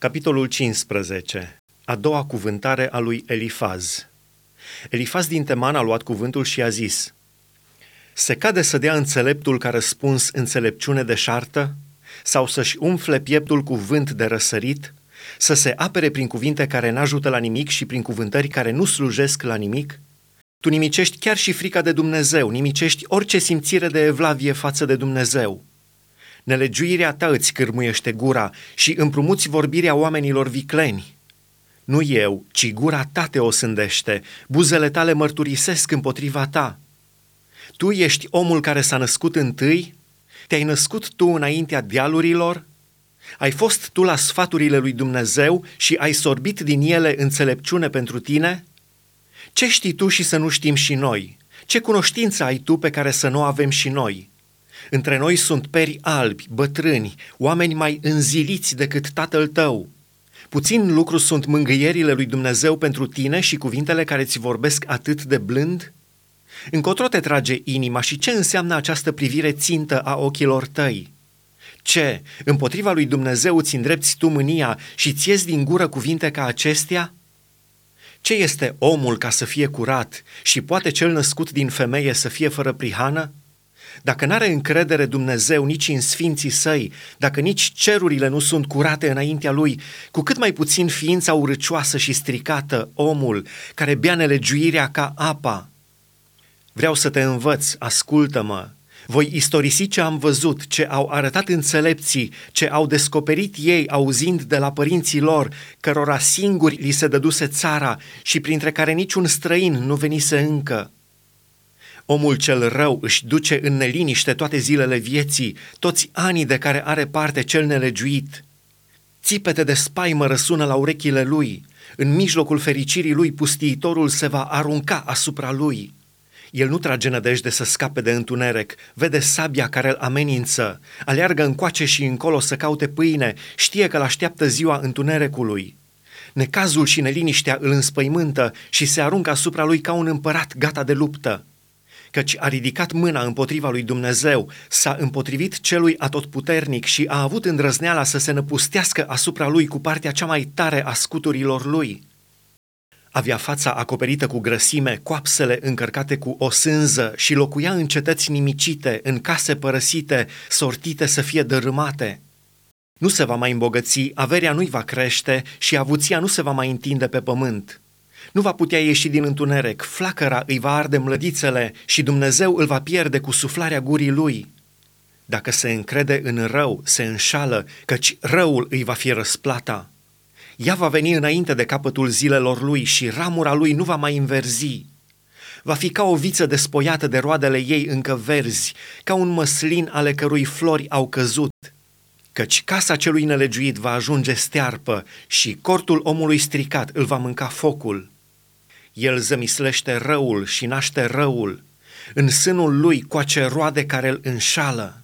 Capitolul 15. A doua cuvântare a lui Elifaz. Elifaz din Teman a luat cuvântul și a zis, Se cade să dea înțeleptul ca răspuns înțelepciune de șartă? Sau să-și umfle pieptul cu vânt de răsărit? Să se apere prin cuvinte care n-ajută la nimic și prin cuvântări care nu slujesc la nimic? Tu nimicești chiar și frica de Dumnezeu, nimicești orice simțire de evlavie față de Dumnezeu. Nelegiuirea ta îți cârmuiește gura și împrumuți vorbirea oamenilor vicleni. Nu eu, ci gura ta te o sândește, buzele tale mărturisesc împotriva ta. Tu ești omul care s-a născut întâi? Te-ai născut tu înaintea dealurilor? Ai fost tu la sfaturile lui Dumnezeu și ai sorbit din ele înțelepciune pentru tine? Ce știi tu și să nu știm și noi? Ce cunoștință ai tu pe care să nu avem și noi? Între noi sunt peri albi, bătrâni, oameni mai înziliți decât tatăl tău. Puțin lucru sunt mângâierile lui Dumnezeu pentru tine și cuvintele care ți vorbesc atât de blând? Încotro te trage inima și ce înseamnă această privire țintă a ochilor tăi? Ce, împotriva lui Dumnezeu îți îndrepți tu mânia și ți din gură cuvinte ca acestea? Ce este omul ca să fie curat și poate cel născut din femeie să fie fără prihană? Dacă n-are încredere Dumnezeu nici în sfinții săi, dacă nici cerurile nu sunt curate înaintea lui, cu cât mai puțin ființa urăcioasă și stricată, omul, care bea nelegiuirea ca apa. Vreau să te învăț, ascultă-mă, voi istorisi ce am văzut, ce au arătat înțelepții, ce au descoperit ei auzind de la părinții lor, cărora singuri li se dăduse țara și printre care niciun străin nu venise încă. Omul cel rău își duce în neliniște toate zilele vieții, toți anii de care are parte cel nelegiuit. Țipete de spaimă răsună la urechile lui, în mijlocul fericirii lui pustiitorul se va arunca asupra lui. El nu trage nădejde să scape de întuneric, vede sabia care îl amenință, aleargă încoace și încolo să caute pâine, știe că l-așteaptă ziua întunericului. Necazul și neliniștea îl înspăimântă și se aruncă asupra lui ca un împărat gata de luptă căci a ridicat mâna împotriva lui Dumnezeu, s-a împotrivit celui atotputernic și a avut îndrăzneala să se năpustească asupra lui cu partea cea mai tare a scuturilor lui. Avea fața acoperită cu grăsime, coapsele încărcate cu o sânză și locuia în cetăți nimicite, în case părăsite, sortite să fie dărâmate. Nu se va mai îmbogăți, averea nu-i va crește și avuția nu se va mai întinde pe pământ. Nu va putea ieși din întuneric, flacăra îi va arde mlădițele și Dumnezeu îl va pierde cu suflarea gurii lui. Dacă se încrede în rău, se înșală, căci răul îi va fi răsplata. Ea va veni înainte de capătul zilelor lui și ramura lui nu va mai înverzi. Va fi ca o viță despoiată de roadele ei încă verzi, ca un măslin ale cărui flori au căzut. Căci casa celui nelegiuit va ajunge stearpă și cortul omului stricat îl va mânca focul. El zămislește răul și naște răul. În sânul lui coace roade care îl înșală.